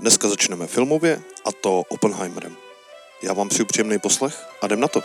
Dneska začneme filmově a to Oppenheimerem. Já vám přeju příjemný poslech a jdem na to.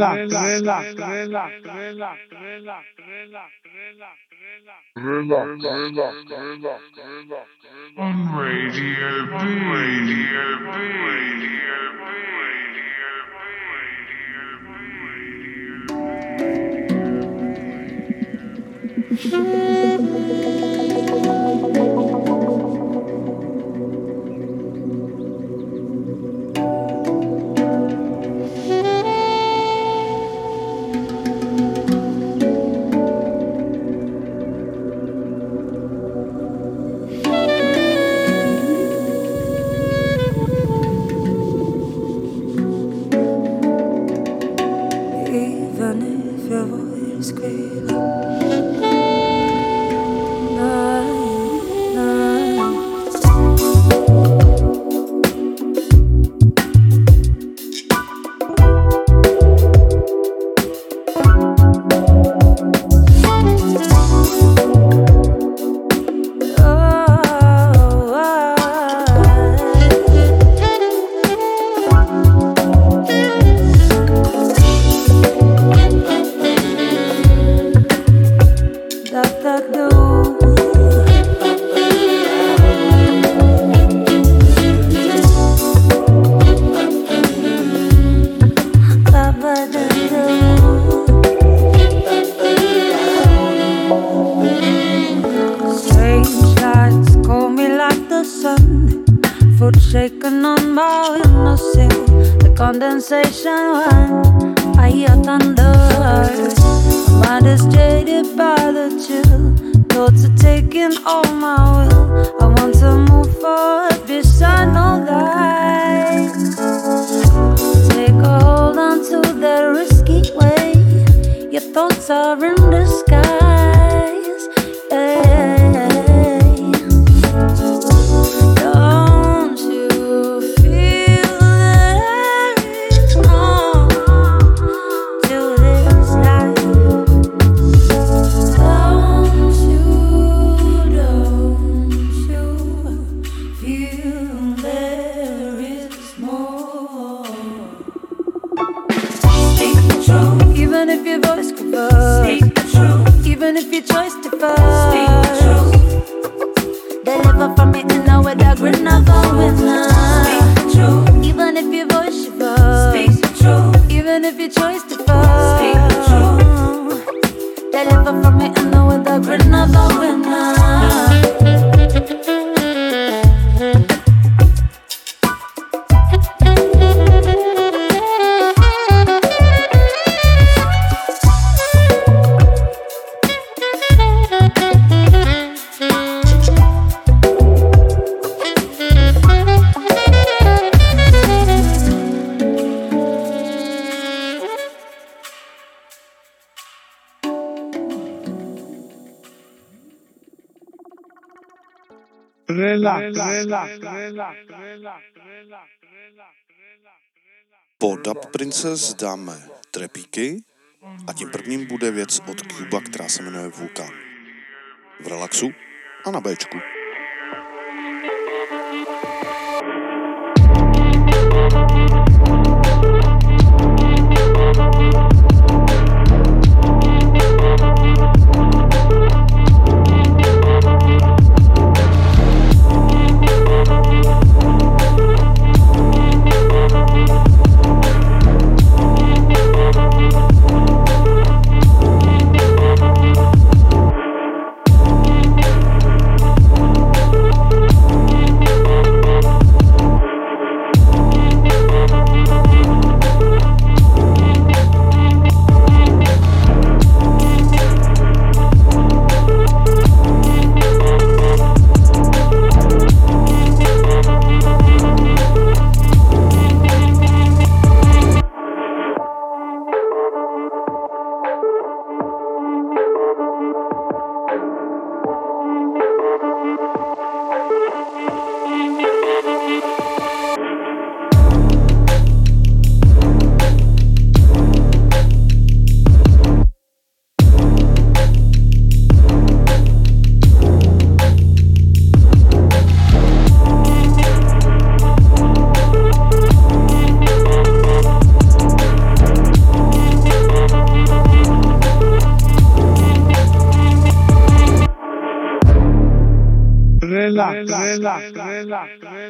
Relax, relax, relax, relax, relax, relax, relax, On Radio B, Radio B, Radio Even if your voice screams Foot shaken on my windowsill. The condensation when I hear thunder. My mind is jaded by the chill. Thoughts are taking all my will. I want to move forward beside no lights. Take a hold on to that risky way. Your thoughts are in disguise. Po Dub Princess dáme trepíky a tím prvním bude věc od Cuba, která se jmenuje Vulkan. V relaxu a na Bčku.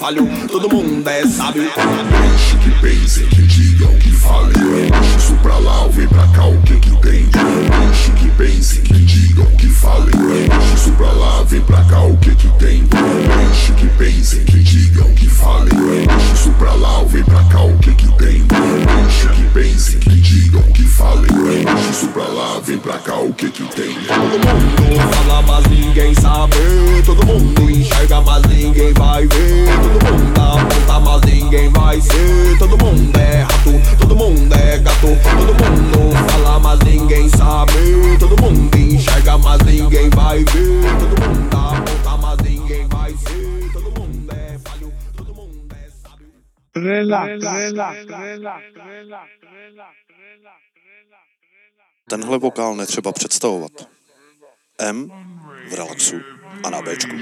falho, todo mundo é sábio. Deixe que pensem, que digam, que falem. Deixe isso pra lá, vem pra cá, o que que tem? Deixe que pensem, que digam digam, que falem. Deixa isso pra lá, vem pra cá o que que tem? Deixe que pensem, que digam, que falem. Deixa isso pra lá, vem pra cá o que que tem? Deixe que pensem, que digam, que falem. Deixa isso pra lá, vem pra cá o que que tem? Todo mundo fala, mas ninguém sabe. Todo mundo enxerga, mas ninguém vai ver. Todo mundo aponta, mas ninguém vai ser. Todo mundo é rato, todo mundo é gato. Todo mundo fala, mas ninguém sabe. Todo mundo enxerga mas ninguém vai ver. Todo mundo aponta, mas ninguém vai ser. Todo mundo é falho, todo mundo é sábio. relax, relax, relax, relax, Tenhle vokál netřeba představovat. M v relaxu a na Bčku.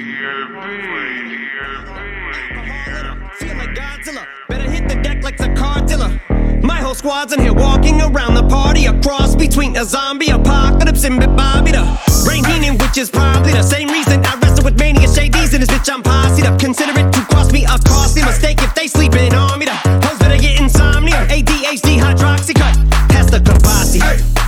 Feel like Godzilla. Better hit the deck like the car dealer. My whole squad's in here walking around the party. A cross between a zombie apocalypse and Bobby the Brain Heenan, which is probably the same reason I wrestle with mania shades in this bitch. I'm posse up. Consider it to cost me a costly mistake if they sleeping on me. The hoes better get insomnia. ADHD Hydroxycut. Past the.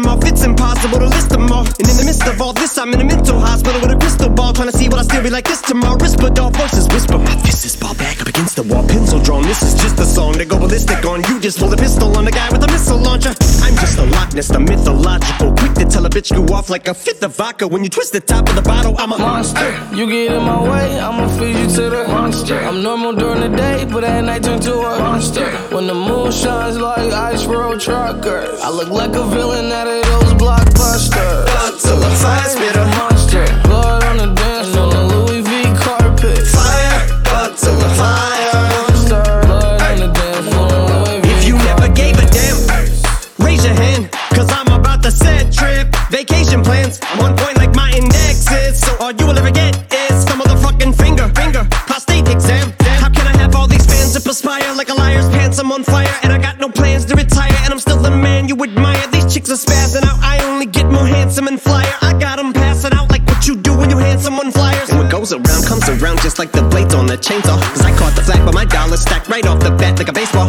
Him off. It's impossible to list them all. And in the midst of all this, I'm in a mental hospital with a crystal ball, trying to see what I still be like this tomorrow. Risperdal voices whisper. My fist is ball back up against the wall, pencil drawn. This is just a song to go ballistic on. You just pull a pistol on the guy with a missile launcher. I'm just a Ness, the mythological. Quick to tell a bitch you off like a fifth of vodka. When you twist the top of the bottle, I'm a monster. You get in my way, I'ma feed you to the monster. I'm normal during the day, but at night turn to a monster. When the moon shines like ice road truckers, I look like a villain out of those blockbusters. Up to the fire, spit a monster. Blood on the dance on the Louis V carpet. fire. Up to the fire. Vacation plans. I'm on point like my index is. So all you will ever get is some motherfucking finger. Finger. Prostate exam. How can I have all these fans that perspire like a liar's pants? I'm on fire and I got no plans to retire. And I'm still the man you admire. These chicks are spazzing out. I only get more handsome and flyer. I got them passing out like what you do when you hand someone flyers. And what goes around comes around just like the blades on the chainsaw. Cause I caught the flag, but my dollar stacked right off the bat like a baseball.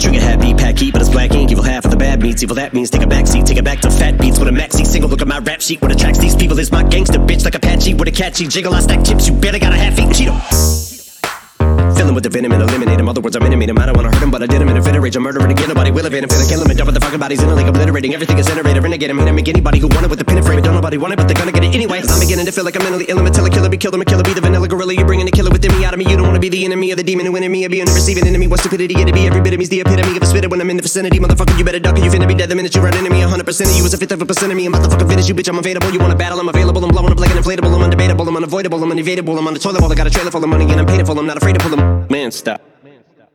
Trigger happy, heat, but it's black ink. Evil half of the bad meats. Evil that means take a back seat, take it back to fat beats with a maxi single. Look at my rap sheet. What attracts these people is my gangster bitch like Apache with a catchy jiggle. I stack chips. You better got a half eaten Cheeto. Filling with the venom and eliminate him. Other words, I'm intimate him. I don't wanna hurt him, but I did him in a fit of rage. I'm murdering again. Nobody will evade him. Finna kill him and dump the fucking bodies in a lake, obliterating everything is generated. Renegade him. Hit him. Make anybody who want it with the pin and frame. Don't nobody want it, but they're gonna get it anyway. I'm beginning to feel like I'm mentally ill. I'm a killer, be killed. I'm a killer, be the vanilla gorilla. You're bringing the killer within me out of me. You don't wanna be the enemy of the demon who in me. Or be in the receiving enemy. What stupidity it'd be. Every bit of me's the epitome of a spitter when I'm in the vicinity. Motherfucker, you better duck or you finna be dead the minute you run into me. 100% of you is a fifth of a percent of me. I'm about to fucking finish you, bitch. I'm available. You wanna battle? I'm available. I'm blowing up like an inflatable. I'm undebatable. I'm unavoidable. I'm unevadable. I'm on the toilet bowl. I got a trailer full of money and I'm paid for. I'm not afraid to pull them. Man, stop.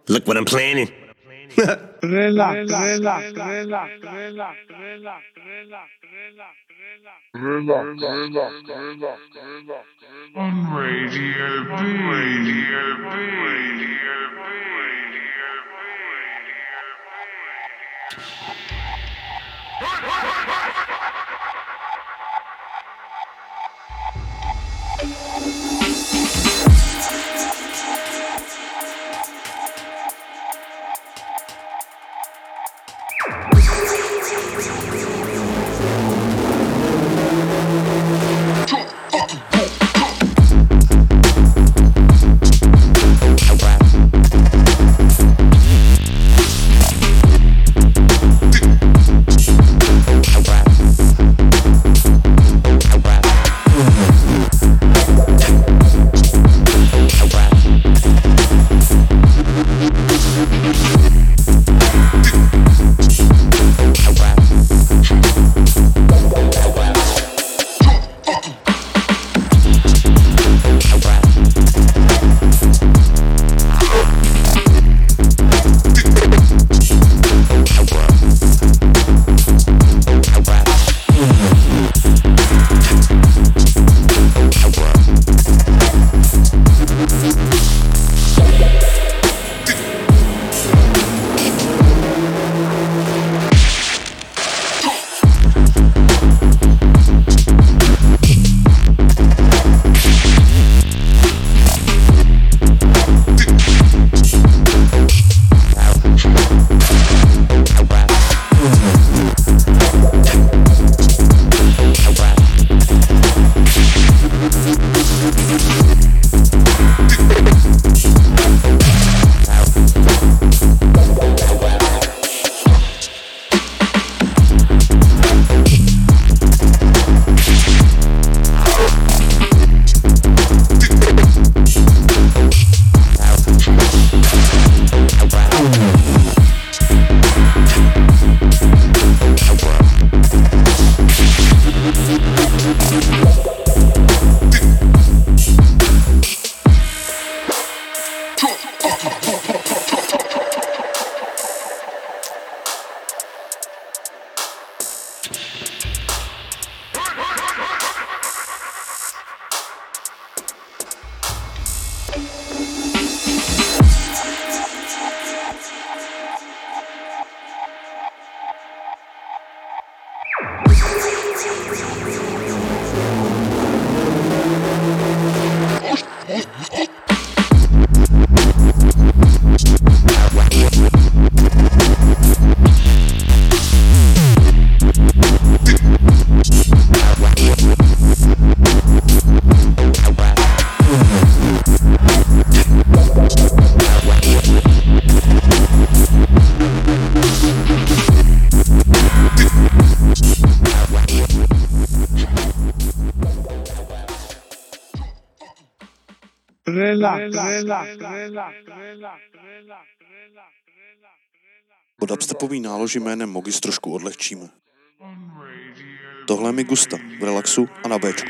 Look what I'm planning. relax, relax, relax, relax, relax, relax, On Radio B. Radio B. Radio B. Thank Po dubstepový náloži jménem Mogis trošku odlehčíme. Tohle mi Gusta v relaxu a na Bčku.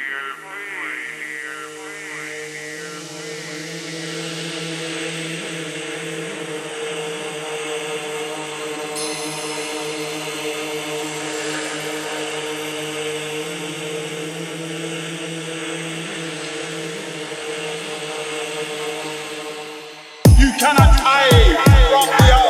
cannot hide from the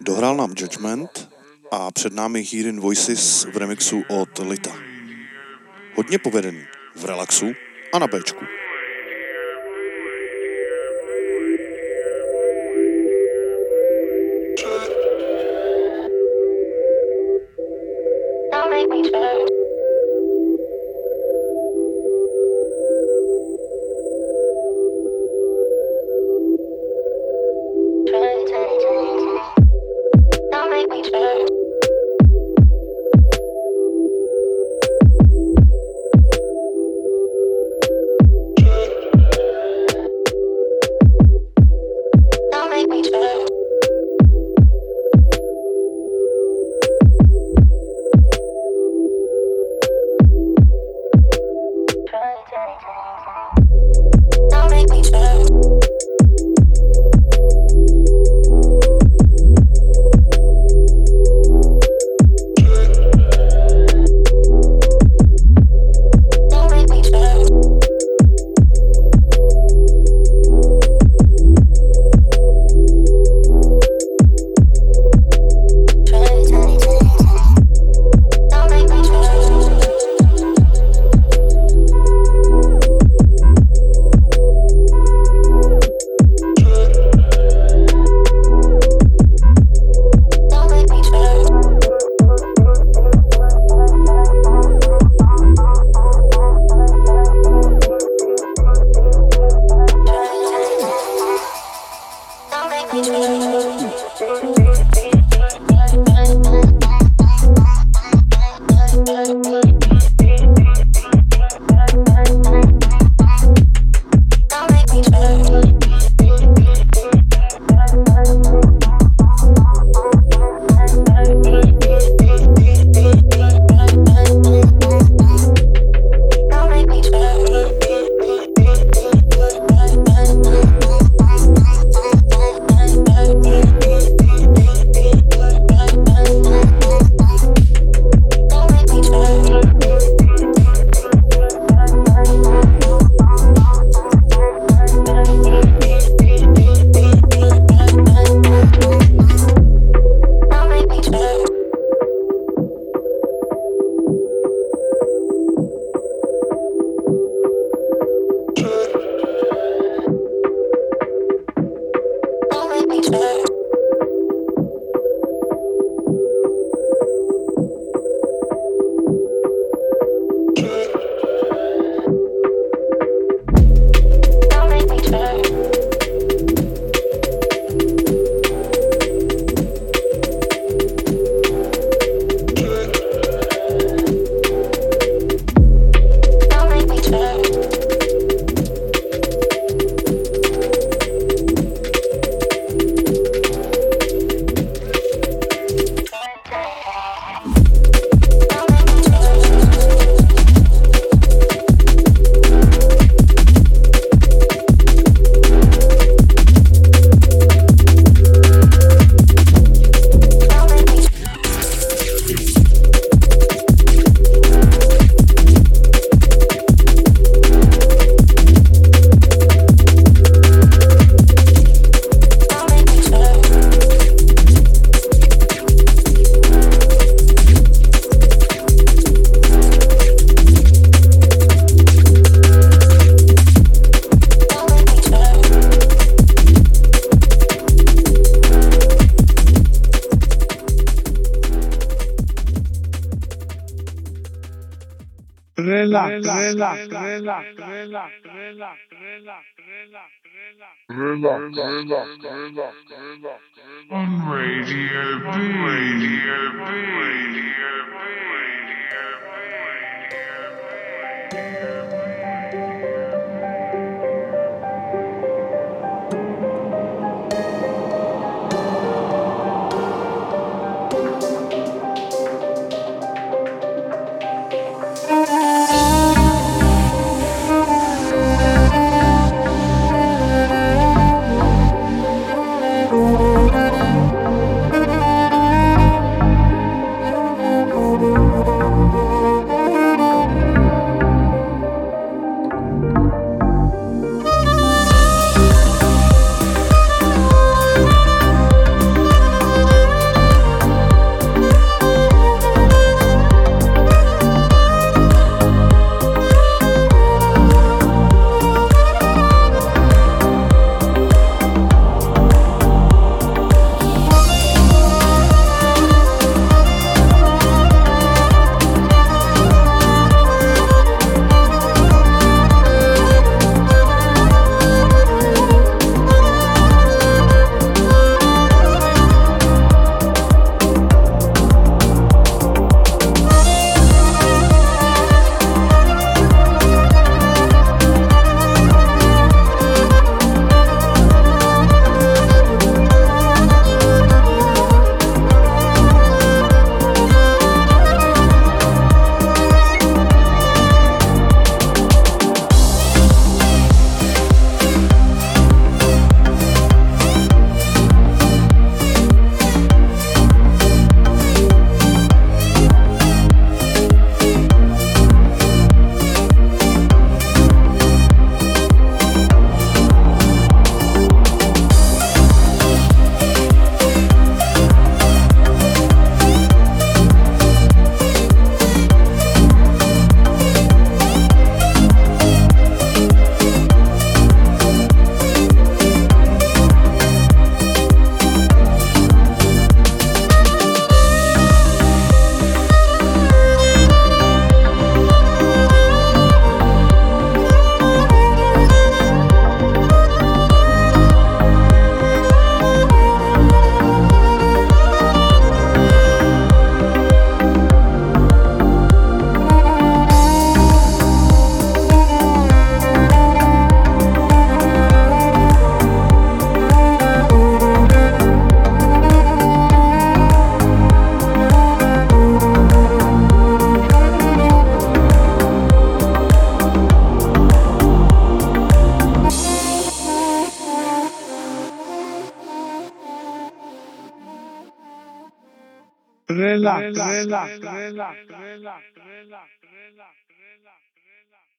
Dohrál nám Judgment a před námi Hearing Voices v remixu od Lita. Hodně povedený, v relaxu a na Bčku. relax, on Radio B, Radio B, Radio B, Radio B.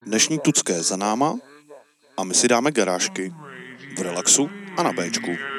Dnešní tucké je za náma a my si dáme garážky v relaxu a na Bčku.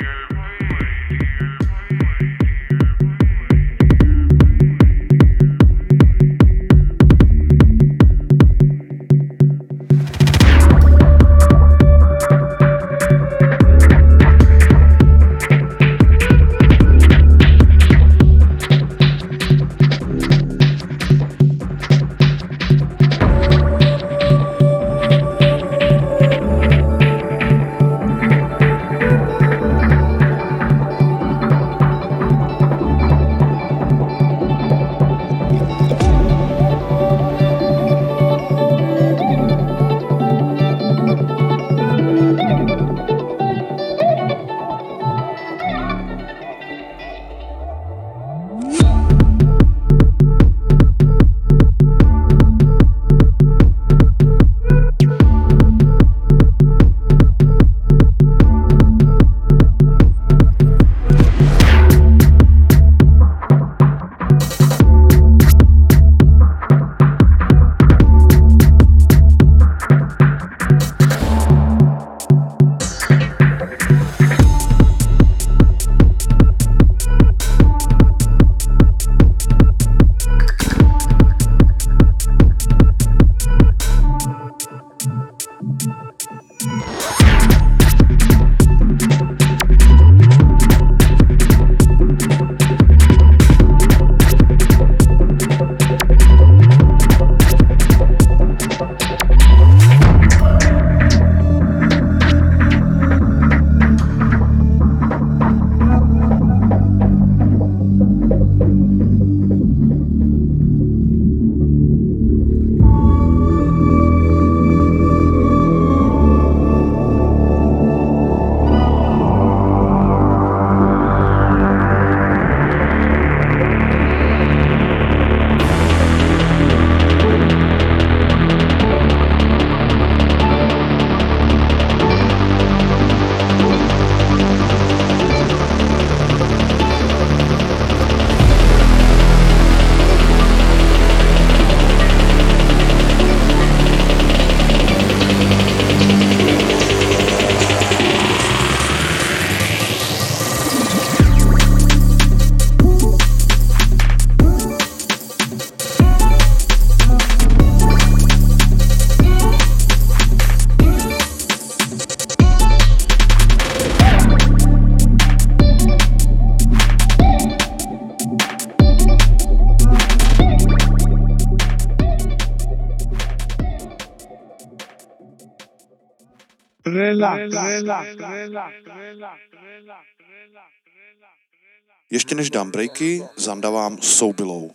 Ještě než dám breaky, zandavám soubylou.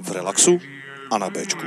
V relaxu a na Bčku.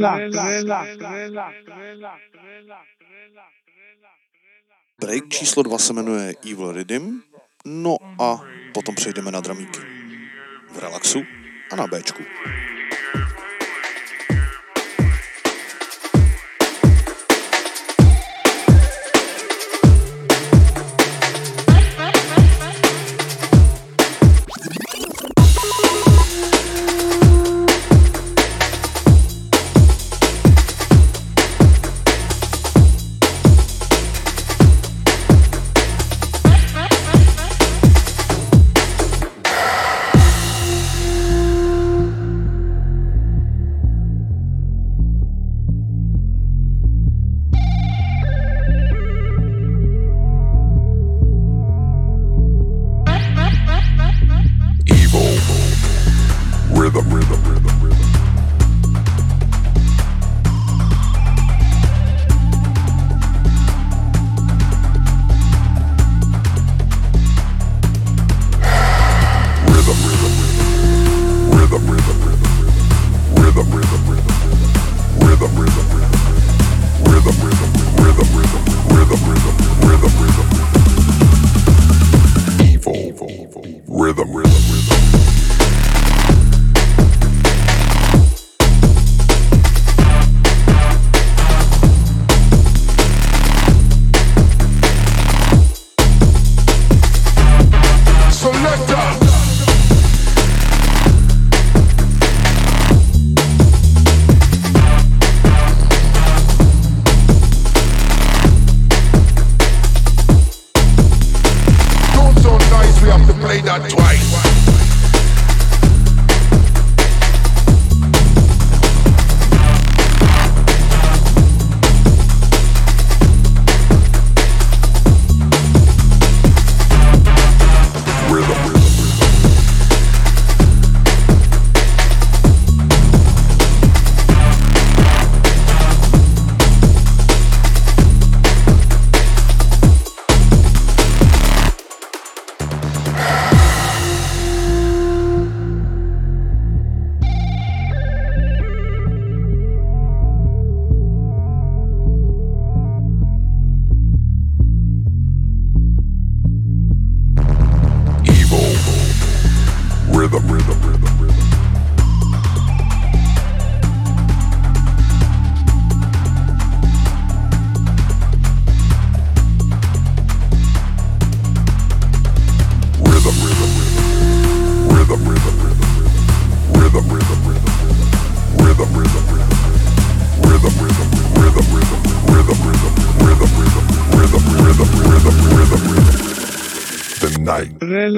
Relax, Break číslo dva se jmenuje Evil Rhythm, no a potom přejdeme na dramíky. V relaxu a na Bčku. rhythm, rhythm.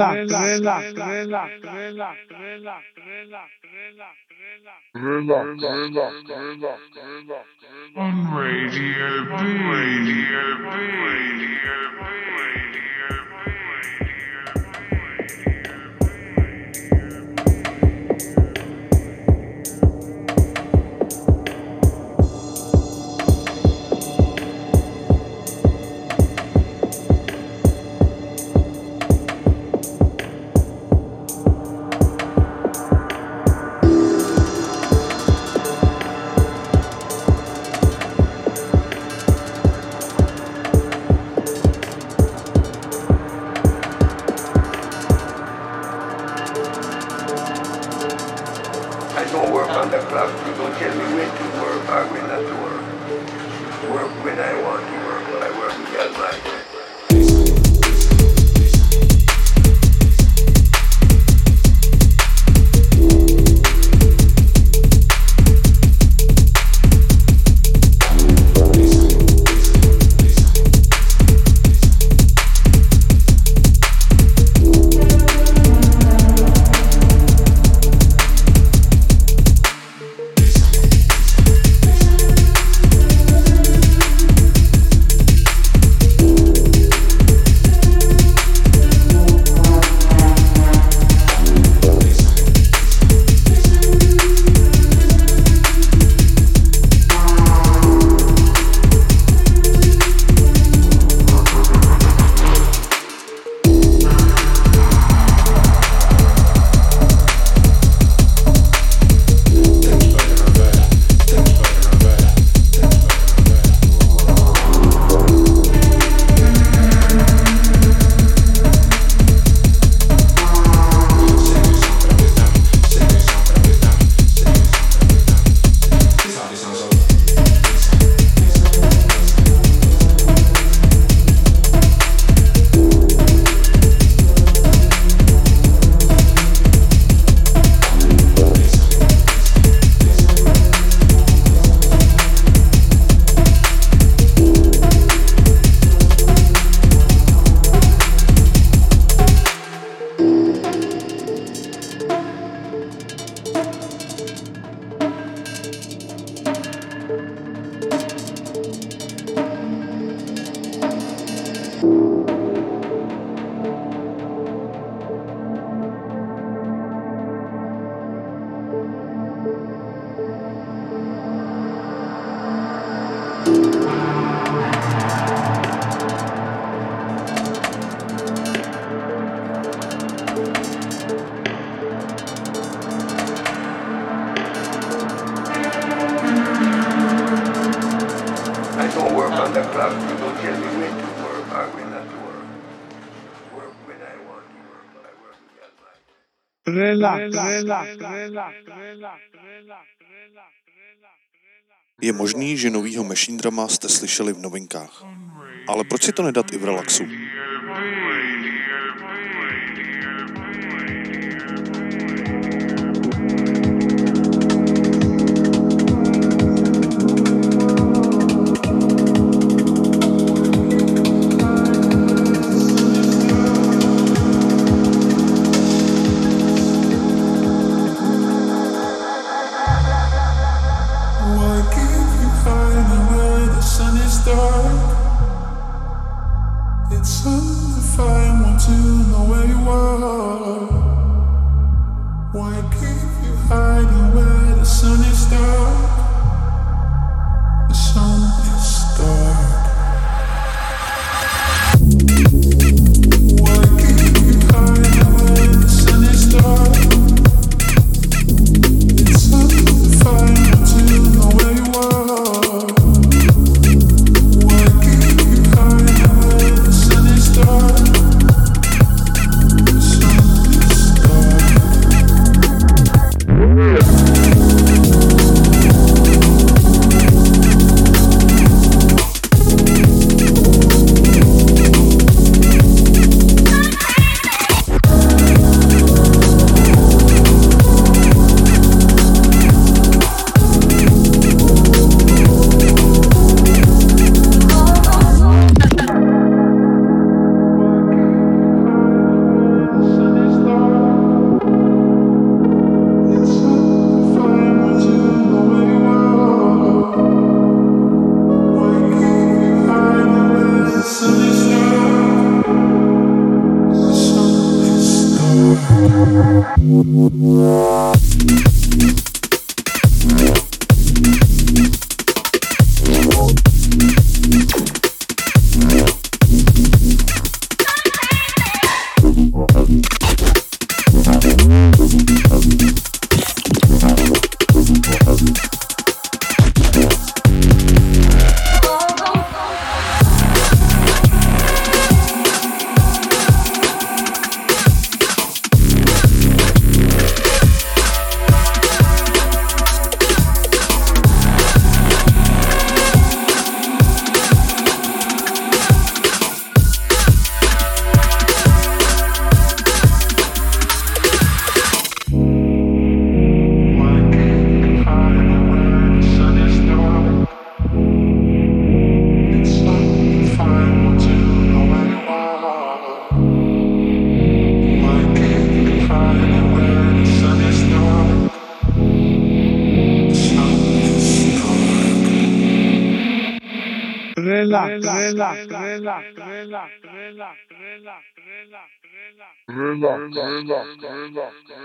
relax, relax, relax, relax, relax, relax. On Radio B, Radio Radio B. Je možný, že novýho Machine Drama jste slyšeli v novinkách. Ale proč si to nedat i v relaxu? Thank you. Good luck. Good luck. Good luck.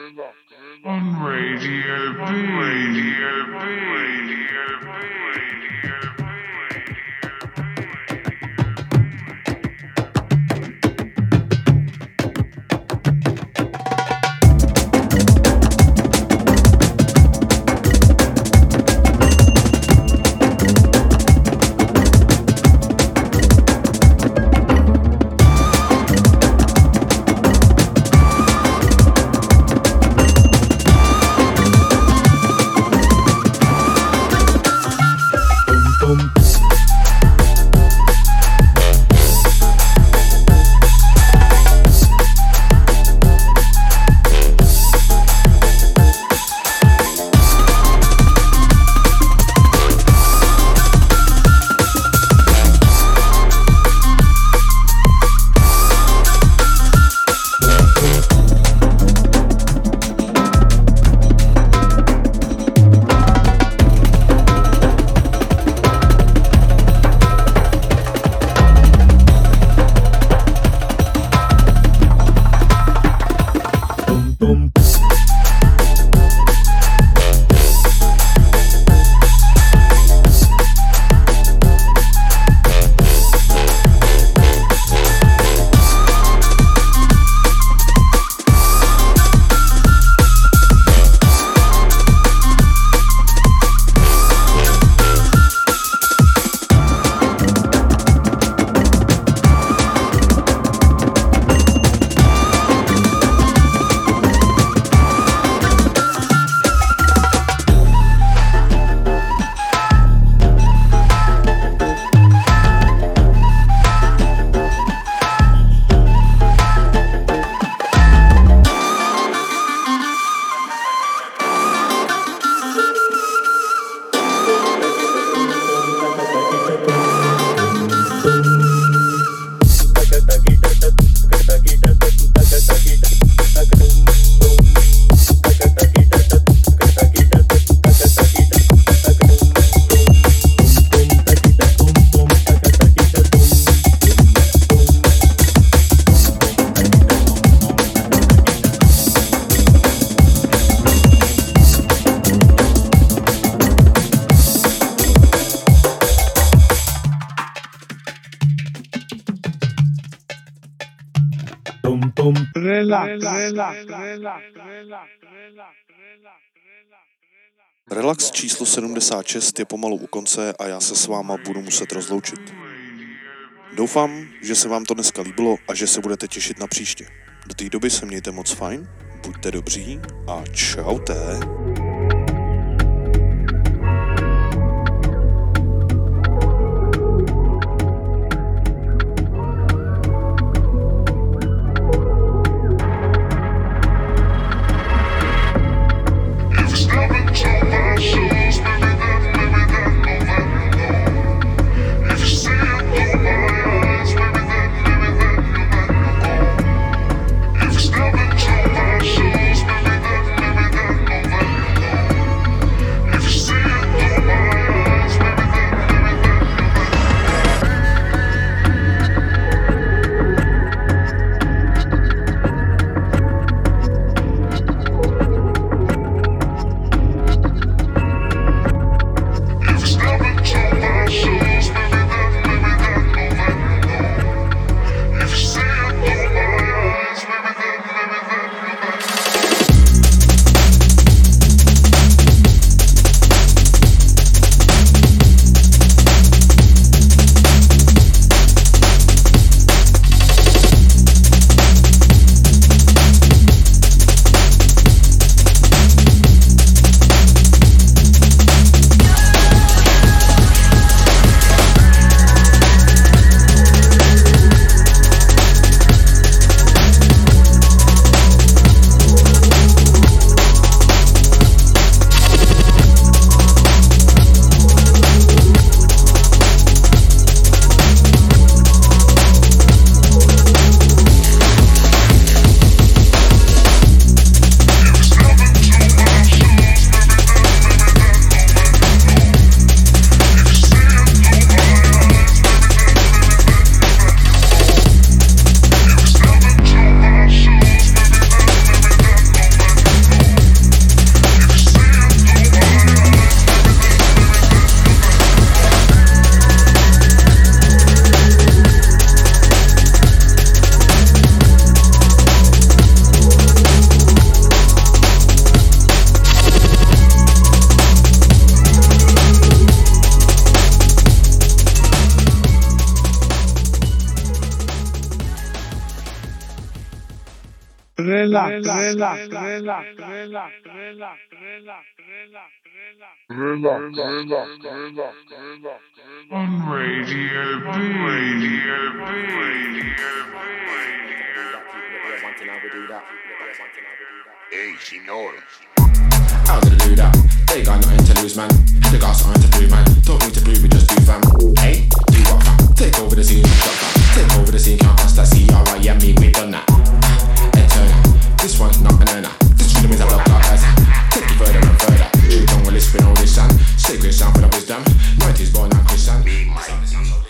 Boom. Relax číslo 76 je pomalu u konce a já se s váma budu muset rozloučit. Doufám, že se vám to dneska líbilo a že se budete těšit na příště. Do té doby se mějte moc fajn, buďte dobří a čaute. On Radio B. Radio B. Radio Hey, signore. How did I do that? They got nothing to lose, man. They got something to do, man. Don't need to prove it, just do, fam. Hey, do what, fam? Take over the scene, fam. Take over the scene, can't pass that C-R-I-M-E, we done that. This one's not an. This. Take it further and further. Don't want to spin all this. Sacred sound for the wisdom. 90s born, I'm Christian.